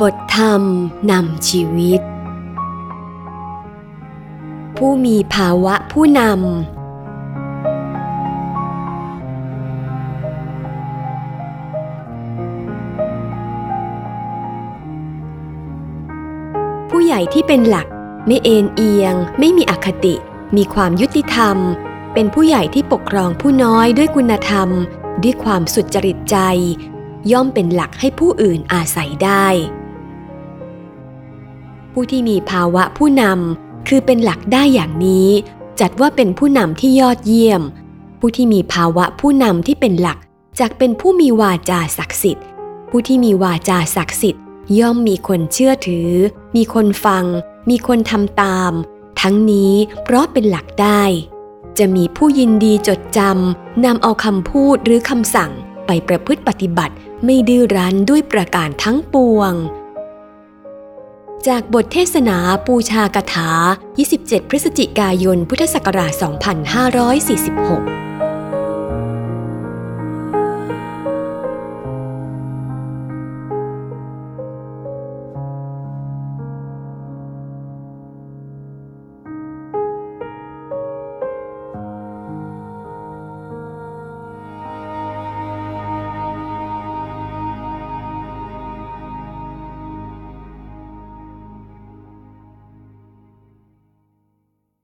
บทธรรมนำชีวิต ผู้มีภาวะผู้นำ ผู้ใหญ่ที่เป็นหลักไม่เอ็นเอียง ไม่มีอคติ มีความยุติธรรม เป็นผู้ใหญ่ที่ปกครองผู้น้อยด้วยคุณธรรม ด้วยความสุจริตใจ ย่อมเป็นหลักให้ผู้อื่นอาศัยได้ ผู้ที่มีภาวะผู้นำคือเป็นหลักได้อย่างนี้ จัดว่าเป็นผู้นำที่ยอดเยี่ยม ผู้ที่มีภาวะผู้นำที่เป็นหลักจักเป็นผู้มีวาจาศักดิ์สิทธิ์ ผู้ที่มีวาจาศักดิ์สิทธิ์ ย่อมมีคนเชื่อถือ มีคนฟัง มีคนทำตาม ทั้งนี้เพราะเป็นหลักได้ จะมีผู้ยินดีจดจำนำเอาคำพูดหรือคำสั่งไปประพฤติปฏิบัติไม่ดื้อรั้นด้วยประการทั้งปวง จากบทเทศนาปูชากถา 27 พฤศจิกายน พุทธศักราช 2546